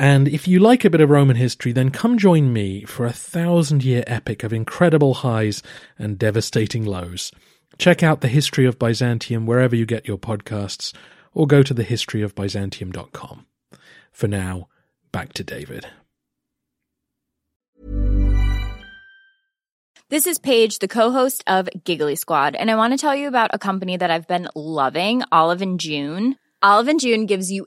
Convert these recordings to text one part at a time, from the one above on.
And if you like a bit of Roman history, then come join me for a thousand year epic of incredible highs and devastating lows. Check out the history of Byzantium wherever you get your podcasts, or go to thehistoryofbyzantium.com. For now, back to David. This is Paige, the co-host of Giggly Squad, and I want to tell you about a company that I've been loving, Olive and June. Olive and June gives you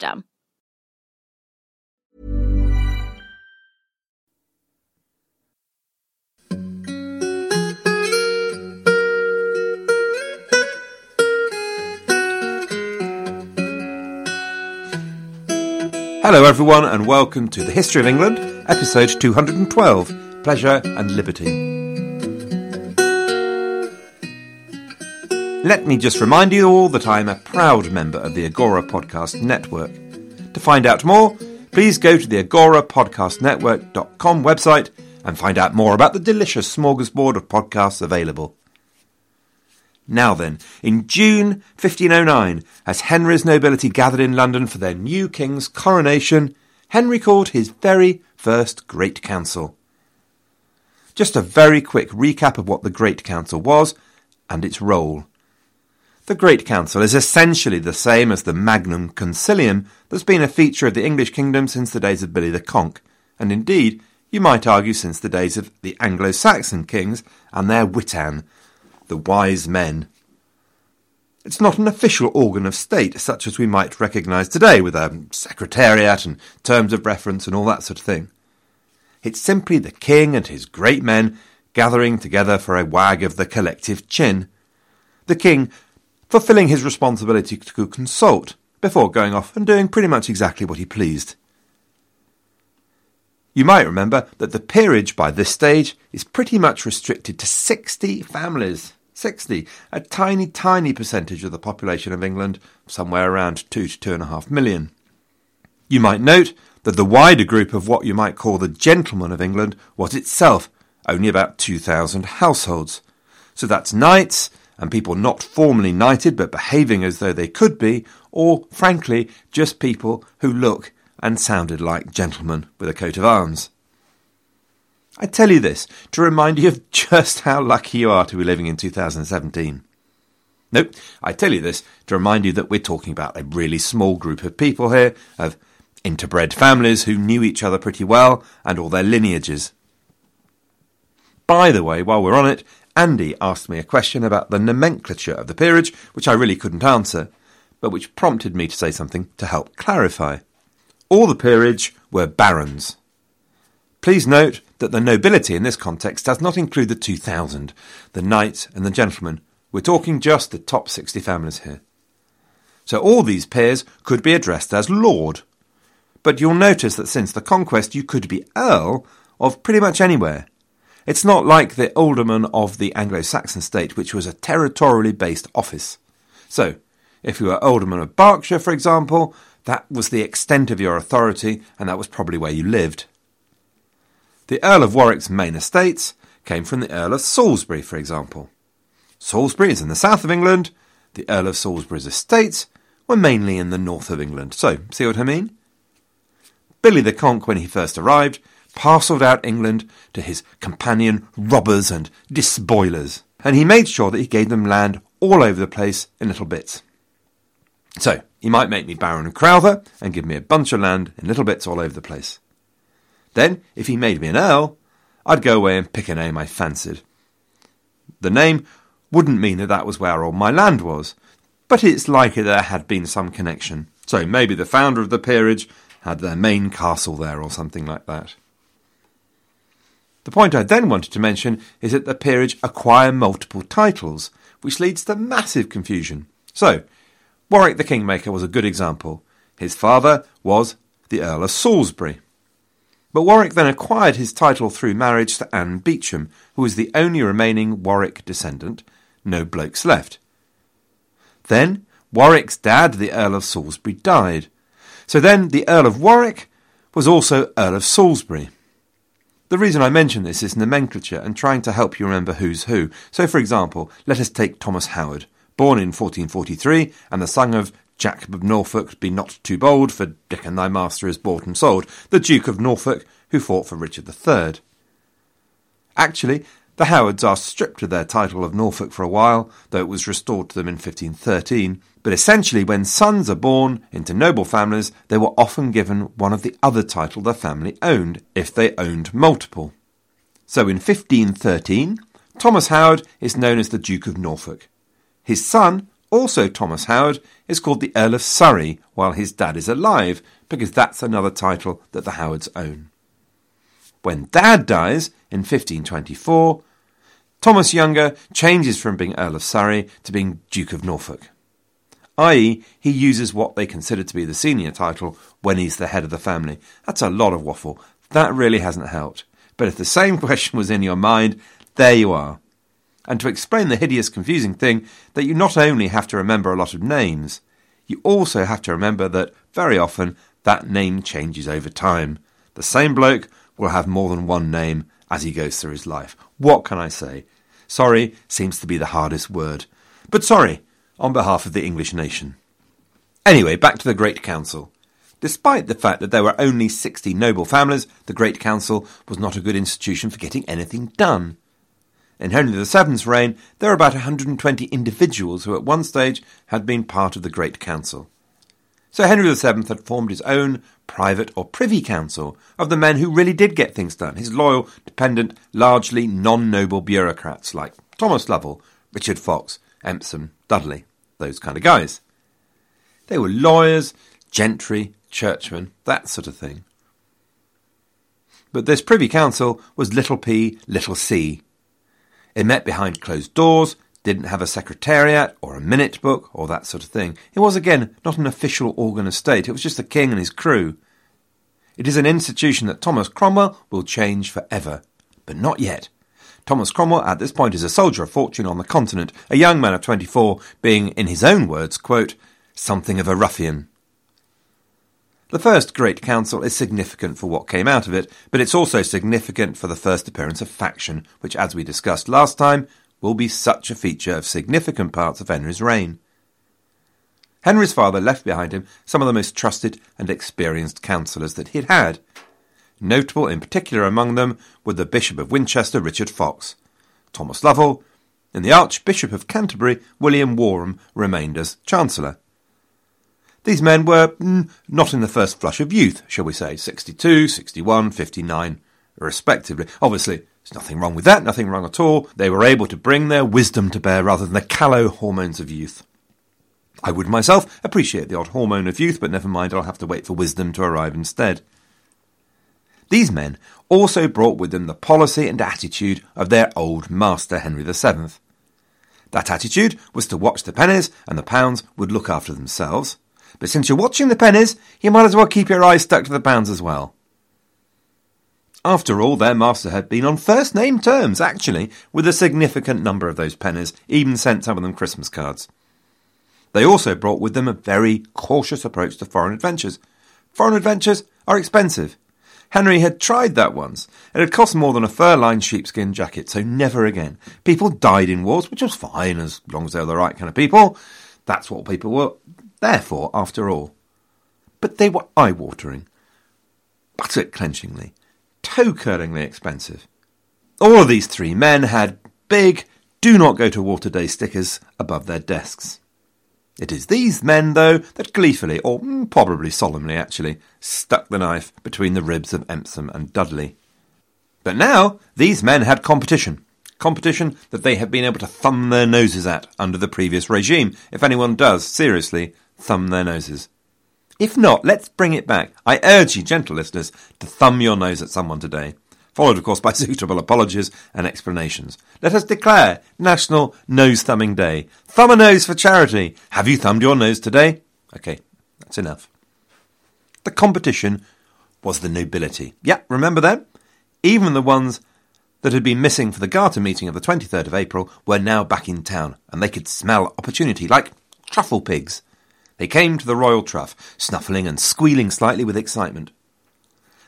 system. Hello, everyone, and welcome to the History of England, episode 212 Pleasure and Liberty. Let me just remind you all that I'm a proud member of the Agora Podcast Network. To find out more, please go to the Agora Podcast Network.com website and find out more about the delicious smorgasbord of podcasts available. Now then, in June 1509, as Henry's nobility gathered in London for their new king's coronation, Henry called his very first Great Council. Just a very quick recap of what the Great Council was and its role. The Great Council is essentially the same as the Magnum Concilium that's been a feature of the English kingdom since the days of Billy the Conk, and indeed, you might argue since the days of the Anglo-Saxon kings and their witan, the wise men. It's not an official organ of state such as we might recognise today with a secretariat and terms of reference and all that sort of thing. It's simply the king and his great men gathering together for a wag of the collective chin. The king fulfilling his responsibility to consult before going off and doing pretty much exactly what he pleased. You might remember that the peerage by this stage is pretty much restricted to 60 families. 60, a tiny, tiny percentage of the population of England, somewhere around 2 to 2.5 million. You might note that the wider group of what you might call the gentlemen of England was itself only about 2,000 households. So that's knights, and people not formally knighted but behaving as though they could be, or, frankly, just people who look and sounded like gentlemen with a coat of arms. I tell you this to remind you of just how lucky you are to be living in 2017. Nope, I tell you this to remind you that we're talking about a really small group of people here, of interbred families who knew each other pretty well and all their lineages. By the way, while we're on it, Andy asked me a question about the nomenclature of the peerage, which I really couldn't answer, but which prompted me to say something to help clarify. All the peerage were barons. Please note that the nobility in this context does not include the 2000, the knights and the gentlemen. We're talking just the top 60 families here. So all these peers could be addressed as lord. But you'll notice that since the conquest you could be earl of pretty much anywhere, it's not like the alderman of the Anglo Saxon state, which was a territorially based office. So, if you were alderman of Berkshire, for example, that was the extent of your authority, and that was probably where you lived. The Earl of Warwick's main estates came from the Earl of Salisbury, for example. Salisbury is in the south of England. The Earl of Salisbury's estates were mainly in the north of England. So, see what I mean? Billy the Conk, when he first arrived, parcelled out England to his companion robbers and despoilers, and he made sure that he gave them land all over the place in little bits. So, he might make me Baron Crowther and give me a bunch of land in little bits all over the place. Then, if he made me an Earl, I'd go away and pick a name I fancied. The name wouldn't mean that that was where all my land was, but it's likely there had been some connection. So maybe the founder of the peerage had their main castle there or something like that. The point I then wanted to mention is that the peerage acquire multiple titles, which leads to massive confusion. So, Warwick the Kingmaker was a good example. His father was the Earl of Salisbury. But Warwick then acquired his title through marriage to Anne Beauchamp, who was the only remaining Warwick descendant, no blokes left. Then Warwick's dad, the Earl of Salisbury, died. So then the Earl of Warwick was also Earl of Salisbury. The reason I mention this is nomenclature and trying to help you remember who's who. So, for example, let us take Thomas Howard, born in 1443 and the son of Jack of Norfolk, be not too bold, for Dickon thy master is bought and sold, the Duke of Norfolk, who fought for Richard III. Actually, the Howards are stripped of their title of Norfolk for a while, though it was restored to them in 1513. But essentially, when sons are born into noble families, they were often given one of the other title their family owned, if they owned multiple. So in 1513, Thomas Howard is known as the Duke of Norfolk. His son, also Thomas Howard, is called the Earl of Surrey while his dad is alive, because that's another title that the Howards own. When dad dies in 1524, Thomas Younger changes from being Earl of Surrey to being Duke of Norfolk. I.e., he uses what they consider to be the senior title when he's the head of the family. That's a lot of waffle. That really hasn't helped. But if the same question was in your mind, there you are and to explain the hideous, confusing thing that you not only have to remember a lot of names, you also have to remember that very often that name changes over time. The same bloke will have more than one name as he goes through his life. What can I say? Sorry seems to be the hardest word. But sorry, on behalf of the English nation. Anyway, back to the Great Council. Despite the fact that there were only 60 noble families, the Great Council was not a good institution for getting anything done. In Henry VII's reign, there were about 120 individuals who at one stage had been part of the Great Council. So Henry VII had formed his own private or privy council of the men who really did get things done, his loyal, dependent, largely non-noble bureaucrats like Thomas Lovell, Richard Fox, Empson, Dudley, those kind of guys. They were lawyers, gentry, churchmen, that sort of thing. But this Privy Council was little p, little c, it met behind closed doors, didn't have a secretariat or a minute book or that sort of thing. It was, again, not an official organ of state, it was just the king and his crew. It is an institution that Thomas Cromwell will change forever. But not yet. Thomas Cromwell at this point is a soldier of fortune on the continent, a young man of 24, being, in his own words, quote, something of a ruffian. The first Great Council is significant for what came out of it, but it's also significant for the first appearance of faction, which, as we discussed last time, will be such a feature of significant parts of Henry's reign. Henry's father left behind him some of the most trusted and experienced councillors that he had had. Notable in particular among them were the Bishop of Winchester, Richard Fox, Thomas Lovell, and the Archbishop of Canterbury, William Warham, remained as Chancellor. These men were mm, not in the first flush of youth, shall we say, 62, 61, 59, respectively. Obviously, there's nothing wrong with that, nothing wrong at all. They were able to bring their wisdom to bear rather than the callow hormones of youth. I would myself appreciate the odd hormone of youth, but never mind, I'll have to wait for wisdom to arrive instead. These men also brought with them the policy and attitude of their old master, Henry VII. That attitude was to watch the pennies, and the pounds would look after themselves. But since you're watching the pennies, you might as well keep your eyes stuck to the pounds as well. After all, their master had been on first name terms, actually, with a significant number of those pennies, even sent some of them Christmas cards. They also brought with them a very cautious approach to foreign adventures. Foreign adventures are expensive. Henry had tried that once. It had cost more than a fur-lined sheepskin jacket, so never again. People died in wars, which was fine as long as they were the right kind of people. That's what people were there for, after all. But they were eye-watering, buttock-clenchingly, toe-curlingly expensive. All of these three men had big, do not go to water day stickers above their desks. It is these men, though, that gleefully, or mm, probably solemnly actually, stuck the knife between the ribs of Empson and Dudley. But now these men had competition. Competition that they have been able to thumb their noses at under the previous regime, if anyone does, seriously, thumb their noses. If not, let's bring it back. I urge you, gentle listeners, to thumb your nose at someone today followed, of course, by suitable apologies and explanations. Let us declare National Nose Thumbing Day. Thumb a nose for charity. Have you thumbed your nose today? Okay, that's enough. The competition was the nobility. Yeah, remember them? Even the ones that had been missing for the Garter meeting of the 23rd of April were now back in town, and they could smell opportunity like truffle pigs. They came to the royal trough, snuffling and squealing slightly with excitement.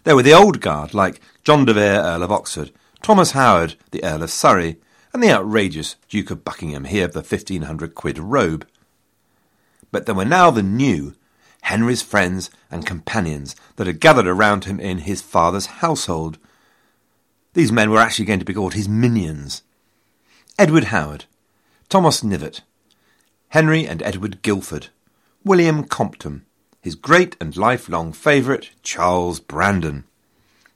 There were the old guard, like John de Vere, Earl of Oxford, Thomas Howard, the Earl of Surrey, and the outrageous Duke of Buckingham, here of the fifteen hundred quid robe. But there were now the new, Henry's friends and companions that had gathered around him in his father's household. These men were actually going to be called his minions. Edward Howard, Thomas Knivet, Henry and Edward Guildford, William Compton, his great and lifelong favourite, Charles Brandon.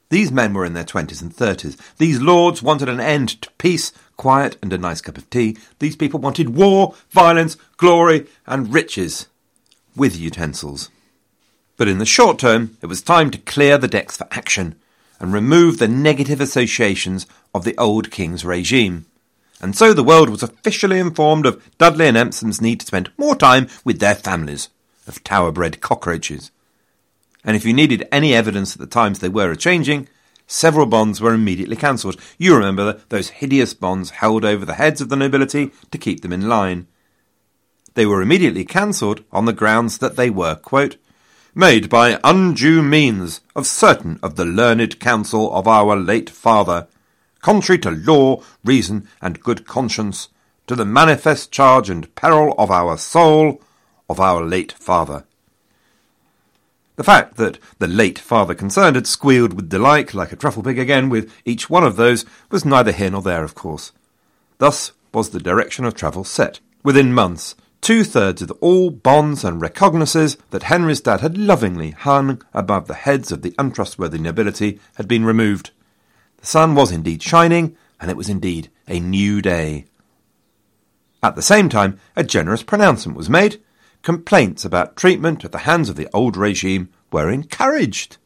These men were in their twenties and thirties. These lords wanted an end to peace, quiet, and a nice cup of tea. These people wanted war, violence, glory, and riches, with utensils. But in the short term, it was time to clear the decks for action and remove the negative associations of the old king's regime. And so the world was officially informed of Dudley and Empson's need to spend more time with their families of tower bred cockroaches. And if you needed any evidence that the times they were a changing, several bonds were immediately cancelled. You remember those hideous bonds held over the heads of the nobility to keep them in line. They were immediately cancelled on the grounds that they were, quote, made by undue means of certain of the learned counsel of our late father, contrary to law, reason, and good conscience, to the manifest charge and peril of our soul, of our late father. The fact that the late father concerned had squealed with delight like a truffle pig again with each one of those was neither here nor there, of course. Thus was the direction of travel set. Within months, two thirds of all bonds and recognizances that Henry's dad had lovingly hung above the heads of the untrustworthy nobility had been removed. The sun was indeed shining, and it was indeed a new day. At the same time, a generous pronouncement was made, complaints about treatment at the hands of the old regime were encouraged.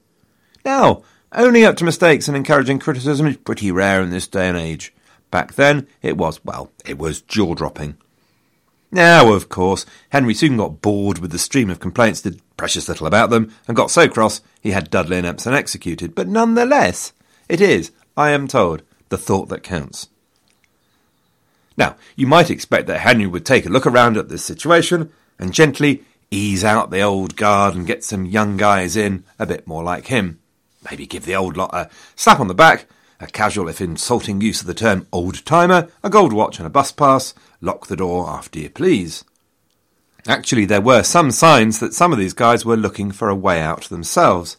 Now, owning up to mistakes and encouraging criticism is pretty rare in this day and age. Back then, it was, well, it was jaw dropping. Now, of course, Henry soon got bored with the stream of complaints, did precious little about them, and got so cross he had Dudley and Empson executed. But nonetheless, it is, I am told, the thought that counts. Now, you might expect that Henry would take a look around at this situation and gently ease out the old guard and get some young guys in a bit more like him. Maybe give the old lot a slap on the back, a casual if insulting use of the term old timer, a gold watch and a bus pass, lock the door after you please. Actually, there were some signs that some of these guys were looking for a way out themselves.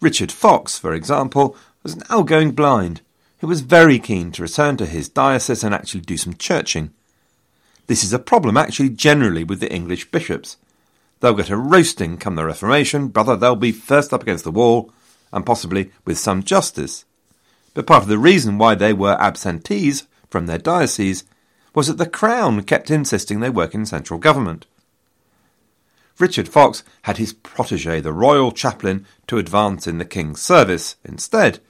Richard Fox, for example, was now going blind. He was very keen to return to his diocese and actually do some churching. This is a problem actually generally with the English bishops. They'll get a roasting come the Reformation, brother, they'll be first up against the wall, and possibly with some justice. But part of the reason why they were absentees from their diocese was that the Crown kept insisting they work in central government. Richard Fox had his protege, the royal chaplain, to advance in the king's service instead,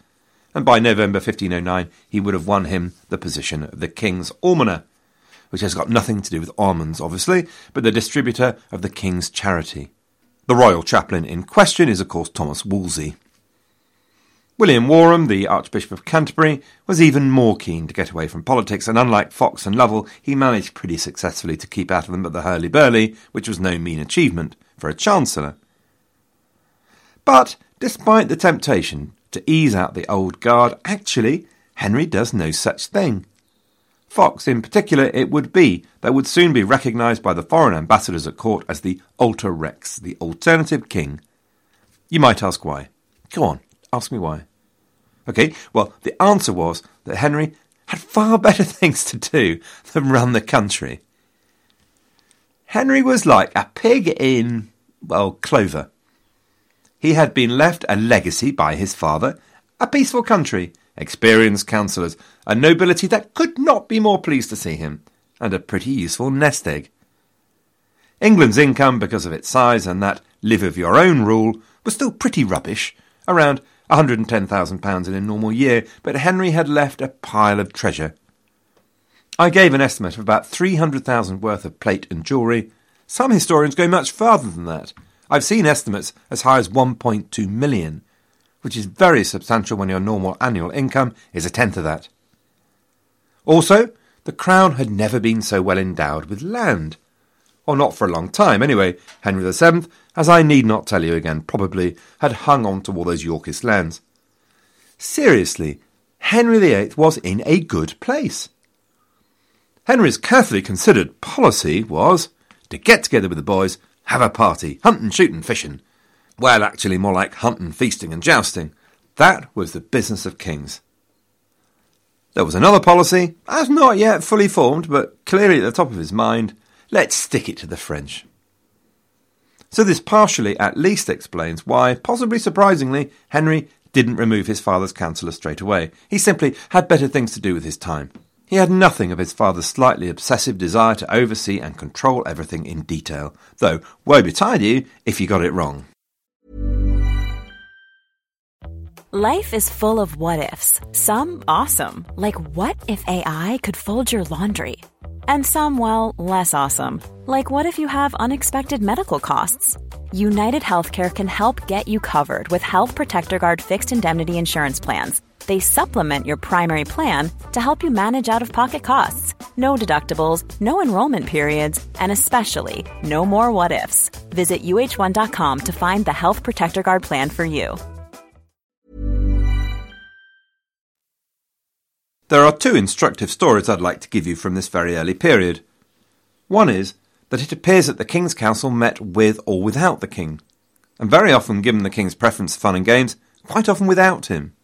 and by November 1509 he would have won him the position of the king's almoner, which has got nothing to do with almonds, obviously, but the distributor of the King's charity. The royal chaplain in question is, of course, Thomas Wolsey. William Warham, the Archbishop of Canterbury, was even more keen to get away from politics, and unlike Fox and Lovell, he managed pretty successfully to keep out of them at the hurly-burly, which was no mean achievement for a chancellor. But, despite the temptation to ease out the old guard. Actually, Henry does no such thing. Fox, in particular, it would be that would soon be recognised by the foreign ambassadors at court as the Alter Rex, the alternative king. You might ask why. Go on, ask me why. Okay, well, the answer was that Henry had far better things to do than run the country. Henry was like a pig in, well, clover. He had been left a legacy by his father, a peaceful country, experienced councillors, a nobility that could not be more pleased to see him, and a pretty useful nest egg. England's income, because of its size and that live of your own rule, was still pretty rubbish, around £110,000 in a normal year, but Henry had left a pile of treasure. I gave an estimate of about 300,000 worth of plate and jewellery. Some historians go much farther than that. I've seen estimates as high as 1.2 million, which is very substantial when your normal annual income is a tenth of that. Also, the crown had never been so well endowed with land. Or not for a long time, anyway. Henry VII, as I need not tell you again, probably had hung on to all those Yorkist lands. Seriously, Henry VIII was in a good place. Henry's carefully considered policy was to get together with the boys, have a party, hunting, shooting, fishing. Well, actually, more like hunting, feasting, and jousting. That was the business of kings. There was another policy, as not yet fully formed, but clearly at the top of his mind. Let's stick it to the French. So this partially at least explains why, possibly surprisingly, Henry didn't remove his father's counsellor straight away. He simply had better things to do with his time. He had nothing of his father's slightly obsessive desire to oversee and control everything in detail, though woe betide you if you got it wrong. Life is full of what ifs, some awesome, like what if AI could fold your laundry? And some, well, less awesome, like what if you have unexpected medical costs? United Healthcare can help get you covered with Health Protector Guard fixed indemnity insurance plans they supplement your primary plan to help you manage out of pocket costs. No deductibles, no enrollment periods, and especially no more what ifs. Visit uhone.com to find the Health Protector Guard plan for you. There are two instructive stories I'd like to give you from this very early period. One is that it appears that the King's Council met with or without the King, and very often, given the King's preference for fun and games, quite often without him.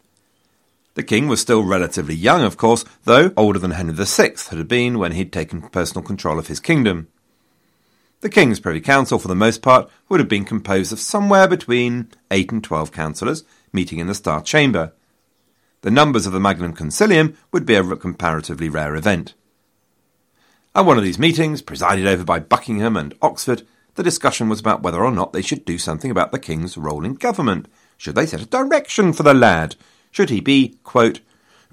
The king was still relatively young, of course, though older than Henry VI had been when he'd taken personal control of his kingdom. The king's privy council, for the most part, would have been composed of somewhere between eight and twelve councillors meeting in the Star Chamber. The numbers of the Magnum Concilium would be a comparatively rare event. At one of these meetings, presided over by Buckingham and Oxford, the discussion was about whether or not they should do something about the king's role in government. Should they set a direction for the lad? Should he be, quote,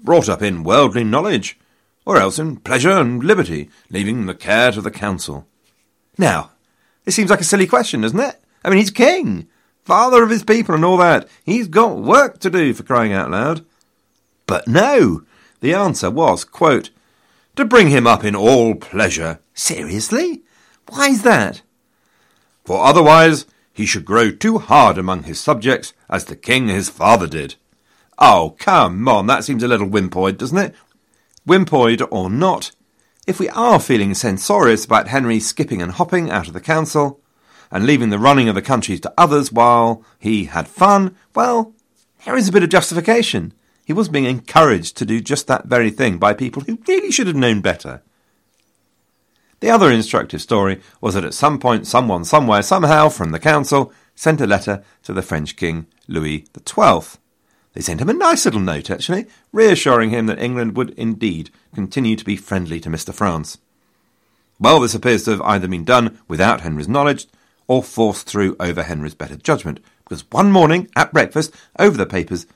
brought up in worldly knowledge, or else in pleasure and liberty, leaving the care to the council. Now, it seems like a silly question, doesn't it? I mean, he's king, father of his people and all that. He's got work to do, for crying out loud. But no, the answer was, quote, to bring him up in all pleasure. Seriously? Why is that? For otherwise he should grow too hard among his subjects, as the king his father did. Oh, come on, that seems a little wimpoid, doesn't it? Wimpoid or not, if we are feeling censorious about Henry skipping and hopping out of the council and leaving the running of the country to others while he had fun, well, there is a bit of justification. He was being encouraged to do just that very thing by people who really should have known better. The other instructive story was that at some point someone somewhere somehow from the council sent a letter to the French king Louis XII they sent him a nice little note, actually, reassuring him that England would indeed continue to be friendly to Mr. France. Well, this appears to have either been done without Henry's knowledge or forced through over Henry's better judgment, because one morning at breakfast, over the papers,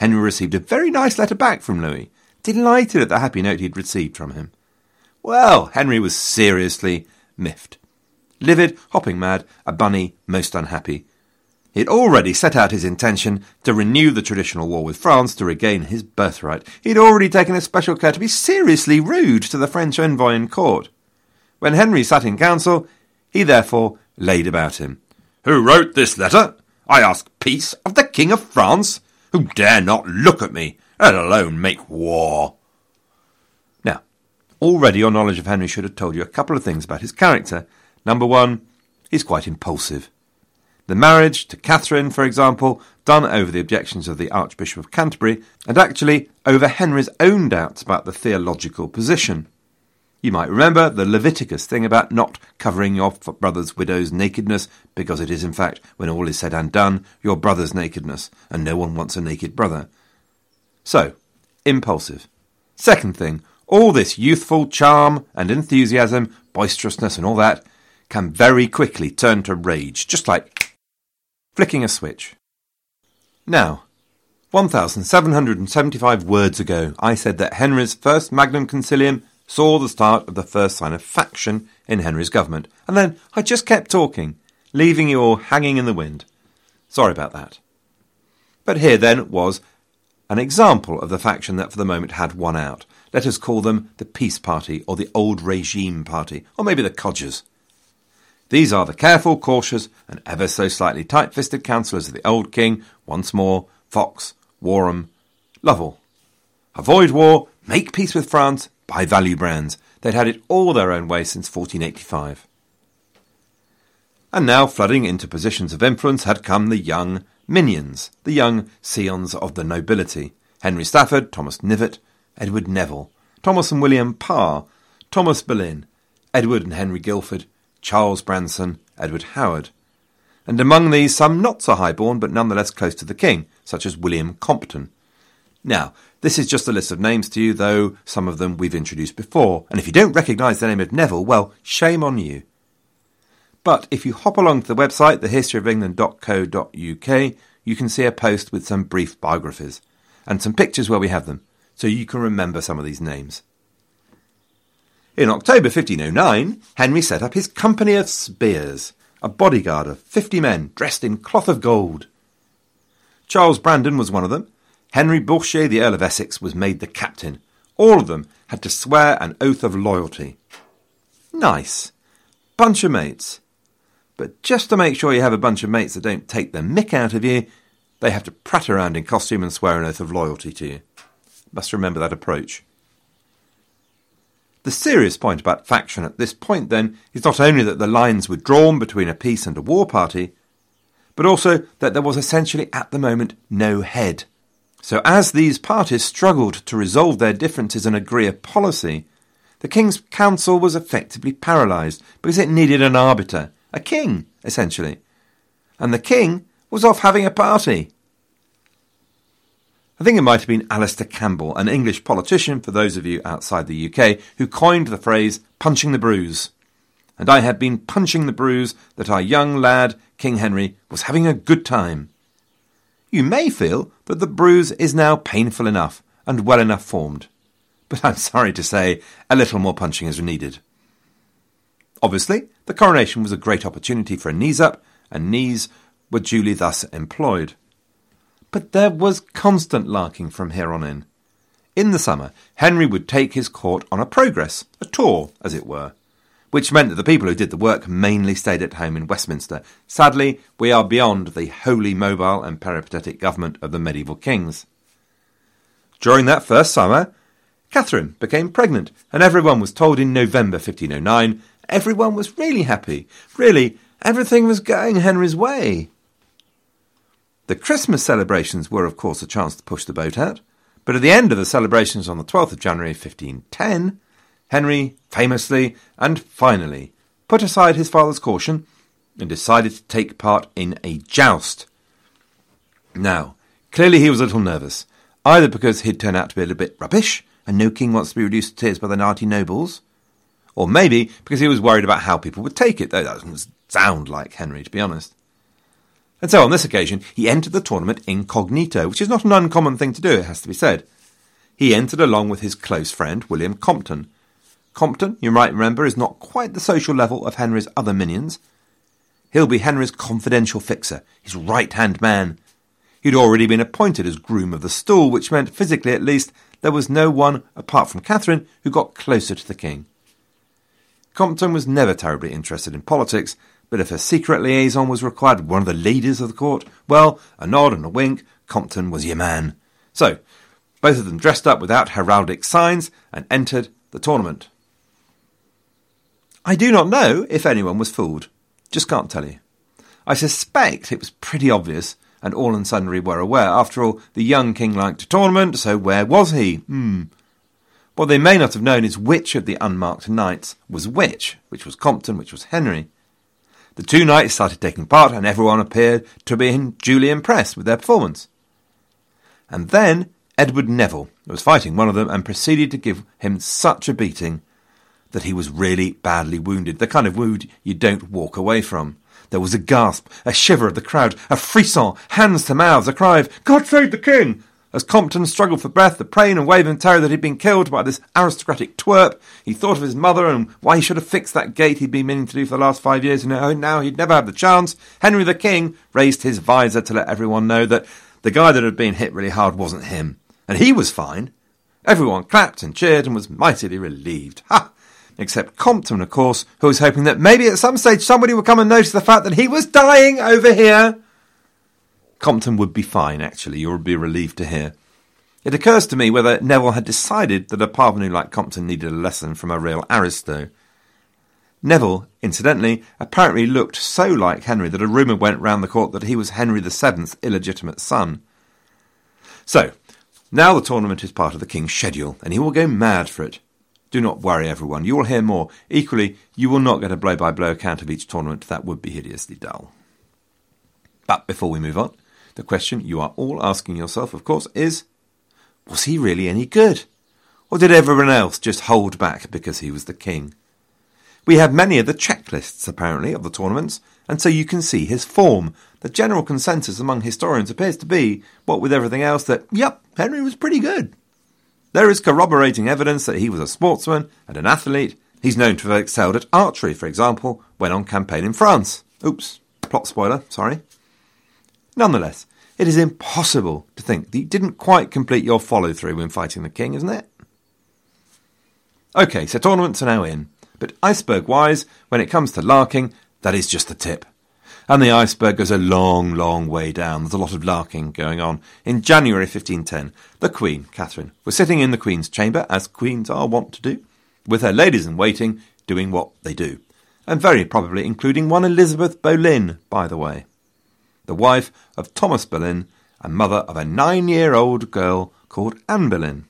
Henry received a very nice letter back from Louis, delighted at the happy note he'd received from him. Well, Henry was seriously miffed. Livid, hopping mad, a bunny, most unhappy, He'd already set out his intention to renew the traditional war with France to regain his birthright. He'd already taken a special care to be seriously rude to the French envoy in court. When Henry sat in council, he therefore laid about him. Who wrote this letter? I ask peace of the King of France. Who dare not look at me, let alone make war? Now, already your knowledge of Henry should have told you a couple of things about his character. Number one, he's quite impulsive. The marriage to Catherine, for example, done over the objections of the Archbishop of Canterbury, and actually over Henry's own doubts about the theological position. You might remember the Leviticus thing about not covering your brother's widow's nakedness, because it is, in fact, when all is said and done, your brother's nakedness, and no one wants a naked brother. So, impulsive. Second thing, all this youthful charm and enthusiasm, boisterousness, and all that can very quickly turn to rage, just like flicking a switch. Now, 1,775 words ago, I said that Henry's first Magnum Concilium saw the start of the first sign of faction in Henry's government, and then I just kept talking, leaving you all hanging in the wind. Sorry about that. But here then was an example of the faction that for the moment had won out. Let us call them the Peace Party, or the Old Regime Party, or maybe the Codgers. These are the careful, cautious, and ever so slightly tight fisted counsellors of the old king, once more, Fox, Warham, Lovell. Avoid war, make peace with France, buy value brands. They'd had it all their own way since 1485. And now, flooding into positions of influence, had come the young minions, the young scions of the nobility Henry Stafford, Thomas Knivett, Edward Neville, Thomas and William Parr, Thomas Boleyn, Edward and Henry Guildford, Charles Brandon, Edward Howard, and among these some not so high-born but nonetheless close to the king, such as William Compton. Now, this is just a list of names to you, though some of them we've introduced before, and if you don't recognise the name of Neville, well, shame on you. But if you hop along to the website, thehistoryofengland.co.uk, you can see a post with some brief biographies, and some pictures where we have them, so you can remember some of these names. In October 1509, Henry set up his Company of Spears, a bodyguard of fifty men dressed in cloth of gold. Charles Brandon was one of them. Henry Bourchier, the Earl of Essex, was made the captain. All of them had to swear an oath of loyalty. Nice. Bunch of mates. But just to make sure you have a bunch of mates that don't take the mick out of you, they have to prat around in costume and swear an oath of loyalty to you. Must remember that approach. The serious point about faction at this point, then, is not only that the lines were drawn between a peace and a war party, but also that there was essentially at the moment no head. So, as these parties struggled to resolve their differences and agree a policy, the King's Council was effectively paralysed because it needed an arbiter, a king, essentially. And the king was off having a party. I think it might have been Alastair Campbell, an English politician, for those of you outside the UK, who coined the phrase punching the bruise. And I had been punching the bruise that our young lad, King Henry, was having a good time. You may feel that the bruise is now painful enough and well enough formed. But I'm sorry to say, a little more punching is needed. Obviously, the coronation was a great opportunity for a knees up, and knees were duly thus employed. But there was constant larking from here on in. In the summer, Henry would take his court on a progress, a tour, as it were, which meant that the people who did the work mainly stayed at home in Westminster. Sadly, we are beyond the wholly mobile and peripatetic government of the medieval kings. During that first summer, Catherine became pregnant, and everyone was told in November 1509 everyone was really happy. Really, everything was going Henry's way. The Christmas celebrations were, of course, a chance to push the boat out, but at the end of the celebrations on the 12th of January 1510, Henry famously and finally put aside his father's caution and decided to take part in a joust. Now, clearly he was a little nervous, either because he'd turned out to be a little bit rubbish, and no king wants to be reduced to tears by the naughty nobles, or maybe because he was worried about how people would take it, though that doesn't sound like Henry, to be honest. And so on this occasion, he entered the tournament incognito, which is not an uncommon thing to do, it has to be said. He entered along with his close friend, William Compton. Compton, you might remember, is not quite the social level of Henry's other minions. He'll be Henry's confidential fixer, his right-hand man. He'd already been appointed as groom of the stool, which meant, physically at least, there was no one, apart from Catherine, who got closer to the king. Compton was never terribly interested in politics, but if a secret liaison was required, with one of the leaders of the court, well, a nod and a wink, Compton was your man. So, both of them dressed up without heraldic signs and entered the tournament. I do not know if anyone was fooled. Just can't tell you. I suspect it was pretty obvious, and all and sundry were aware. After all, the young king liked a tournament, so where was he? Hmm. What they may not have known is which of the unmarked knights was which, which was Compton, which was Henry. The two knights started taking part, and everyone appeared to be duly impressed with their performance. And then Edward Neville was fighting one of them and proceeded to give him such a beating that he was really badly wounded, the kind of wound you don't walk away from. There was a gasp, a shiver of the crowd, a frisson, hands to mouths, a cry of, God save the king! As Compton struggled for breath, the pain and wave and terror that he'd been killed by this aristocratic twerp, he thought of his mother and why he should have fixed that gate he'd been meaning to do for the last five years, and now he'd never have the chance. Henry the King raised his visor to let everyone know that the guy that had been hit really hard wasn't him. And he was fine. Everyone clapped and cheered and was mightily relieved. Ha! except Compton, of course, who was hoping that maybe at some stage somebody would come and notice the fact that he was dying over here. Compton would be fine, actually, you would be relieved to hear. It occurs to me whether Neville had decided that a parvenu like Compton needed a lesson from a real aristo. Neville, incidentally, apparently looked so like Henry that a rumour went round the court that he was Henry VII's illegitimate son. So, now the tournament is part of the King's schedule, and he will go mad for it. Do not worry, everyone. You will hear more. Equally, you will not get a blow by blow account of each tournament. That would be hideously dull. But before we move on, the question you are all asking yourself, of course, is was he really any good? Or did everyone else just hold back because he was the king? We have many of the checklists, apparently, of the tournaments, and so you can see his form. The general consensus among historians appears to be, what with everything else, that, yep, Henry was pretty good. There is corroborating evidence that he was a sportsman and an athlete. He's known to have excelled at archery, for example, when on campaign in France. Oops, plot spoiler, sorry. Nonetheless, it is impossible to think that you didn't quite complete your follow through when fighting the king, isn't it? Okay, so tournaments are now in, but iceberg wise, when it comes to larking, that is just the tip and the iceberg goes a long, long way down. There's a lot of larking going on. In January 1510, the Queen, Catherine, was sitting in the Queen's chamber, as queens are wont to do, with her ladies in waiting doing what they do, and very probably including one Elizabeth Boleyn, by the way, the wife of Thomas Boleyn and mother of a nine year old girl called Anne Boleyn.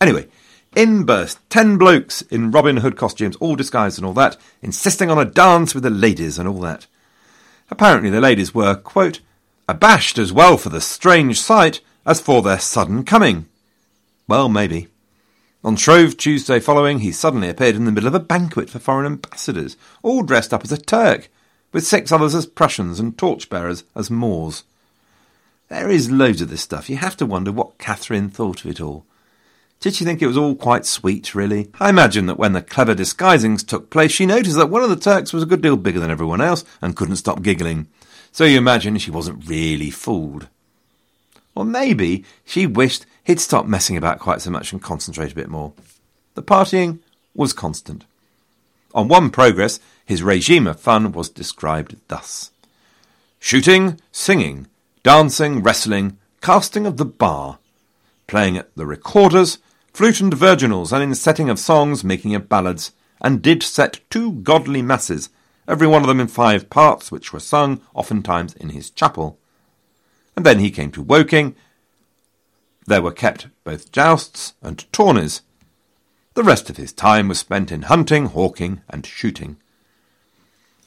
Anyway, in burst ten blokes in Robin Hood costumes, all disguised and all that, insisting on a dance with the ladies and all that. Apparently the ladies were, quote, abashed as well for the strange sight as for their sudden coming. Well, maybe. On Shrove Tuesday following, he suddenly appeared in the middle of a banquet for foreign ambassadors, all dressed up as a Turk, with six others as Prussians and torchbearers as Moors. There is loads of this stuff. You have to wonder what Catherine thought of it all. Did she think it was all quite sweet, really? I imagine that when the clever disguisings took place, she noticed that one of the Turks was a good deal bigger than everyone else and couldn't stop giggling. So you imagine she wasn't really fooled. Or maybe she wished he'd stop messing about quite so much and concentrate a bit more. The partying was constant. On one progress, his regime of fun was described thus shooting, singing, dancing, wrestling, casting of the bar, playing at the recorders, flute and virginals, and in setting of songs, making of ballads, and did set two godly masses, every one of them in five parts, which were sung oftentimes in his chapel. And then he came to Woking. There were kept both jousts and tourneys. The rest of his time was spent in hunting, hawking, and shooting.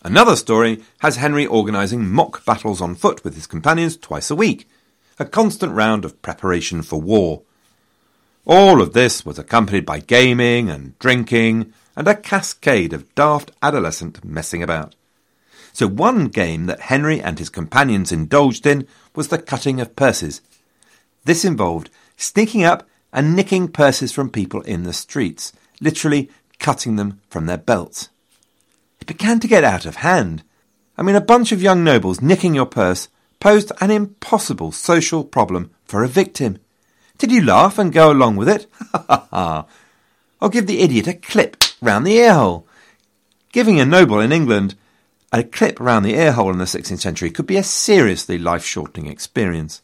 Another story has Henry organising mock battles on foot with his companions twice a week, a constant round of preparation for war. All of this was accompanied by gaming and drinking and a cascade of daft adolescent messing about. So one game that Henry and his companions indulged in was the cutting of purses. This involved sneaking up and nicking purses from people in the streets, literally cutting them from their belts. It began to get out of hand. I mean, a bunch of young nobles nicking your purse posed an impossible social problem for a victim. Did you laugh and go along with it? Ha ha ha. Or give the idiot a clip round the earhole. Giving a noble in England a clip round the earhole in the 16th century could be a seriously life shortening experience.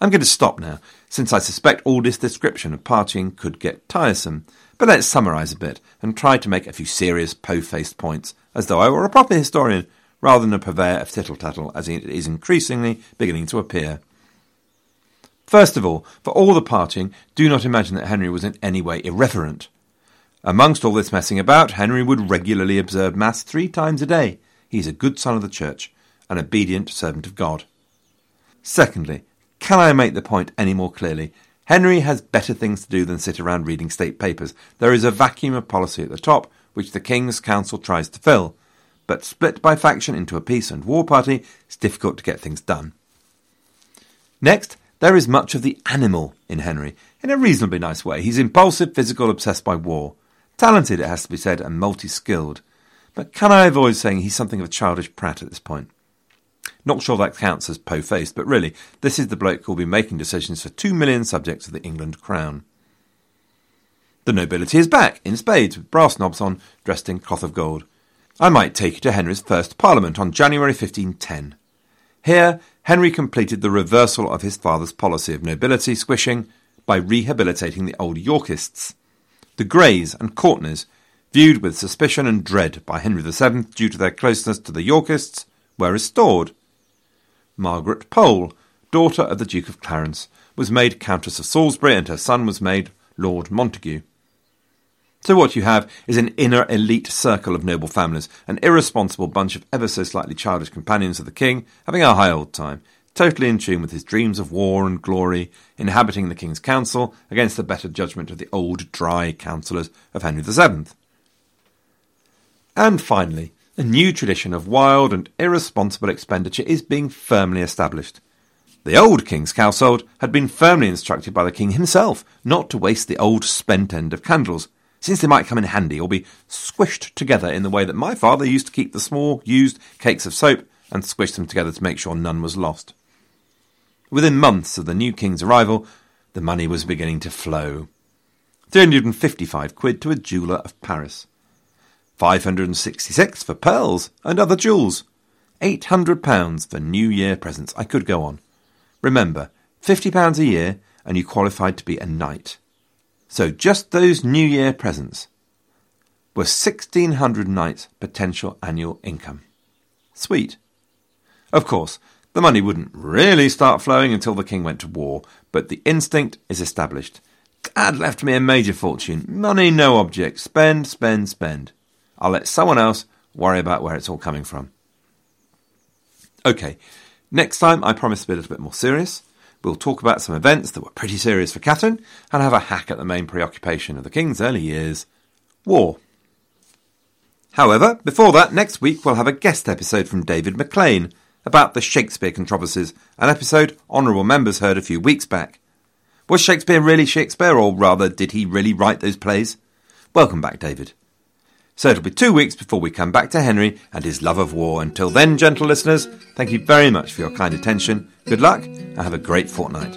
I'm going to stop now, since I suspect all this description of partying could get tiresome. But let's summarise a bit and try to make a few serious, po-faced points, as though I were a proper historian, rather than a purveyor of tittle-tattle, as it is increasingly beginning to appear. First of all, for all the partying, do not imagine that Henry was in any way irreverent. Amongst all this messing about, Henry would regularly observe Mass three times a day. He is a good son of the Church, an obedient servant of God. Secondly, can I make the point any more clearly? Henry has better things to do than sit around reading state papers. There is a vacuum of policy at the top, which the King's Council tries to fill. But split by faction into a peace and war party, it's difficult to get things done. Next, there is much of the animal in Henry, in a reasonably nice way. He's impulsive, physical, obsessed by war. Talented, it has to be said, and multi skilled. But can I avoid saying he's something of a childish prat at this point? Not sure that counts as po faced, but really, this is the bloke who'll be making decisions for two million subjects of the England crown. The nobility is back, in spades, with brass knobs on, dressed in cloth of gold. I might take you to Henry's first parliament on January 1510. Here, Henry completed the reversal of his father's policy of nobility squishing by rehabilitating the old Yorkists. The Greys and Courtenays, viewed with suspicion and dread by Henry VII due to their closeness to the Yorkists, were restored. Margaret Pole, daughter of the Duke of Clarence, was made Countess of Salisbury and her son was made Lord Montague. So what you have is an inner elite circle of noble families, an irresponsible bunch of ever so slightly childish companions of the king, having a high old time, totally in tune with his dreams of war and glory, inhabiting the king's council against the better judgment of the old dry councillors of Henry VII. And finally, a new tradition of wild and irresponsible expenditure is being firmly established. The old king's household had been firmly instructed by the king himself not to waste the old spent end of candles, since they might come in handy or be squished together in the way that my father used to keep the small used cakes of soap and squish them together to make sure none was lost. Within months of the new king's arrival, the money was beginning to flow. 355 quid to a jeweller of Paris. 566 for pearls and other jewels. 800 pounds for New Year presents. I could go on. Remember, 50 pounds a year and you qualified to be a knight. So just those New Year presents were 1600 knights' potential annual income. Sweet. Of course, the money wouldn't really start flowing until the king went to war, but the instinct is established. Dad left me a major fortune. Money no object. Spend, spend, spend. I'll let someone else worry about where it's all coming from. Okay, next time I promise to be a little bit more serious. We'll talk about some events that were pretty serious for Catherine and have a hack at the main preoccupation of the King's early years war. However, before that, next week we'll have a guest episode from David McLean about the Shakespeare controversies, an episode honourable members heard a few weeks back. Was Shakespeare really Shakespeare, or rather, did he really write those plays? Welcome back, David. So it'll be two weeks before we come back to Henry and his love of war. Until then, gentle listeners, thank you very much for your kind attention. Good luck and have a great fortnight.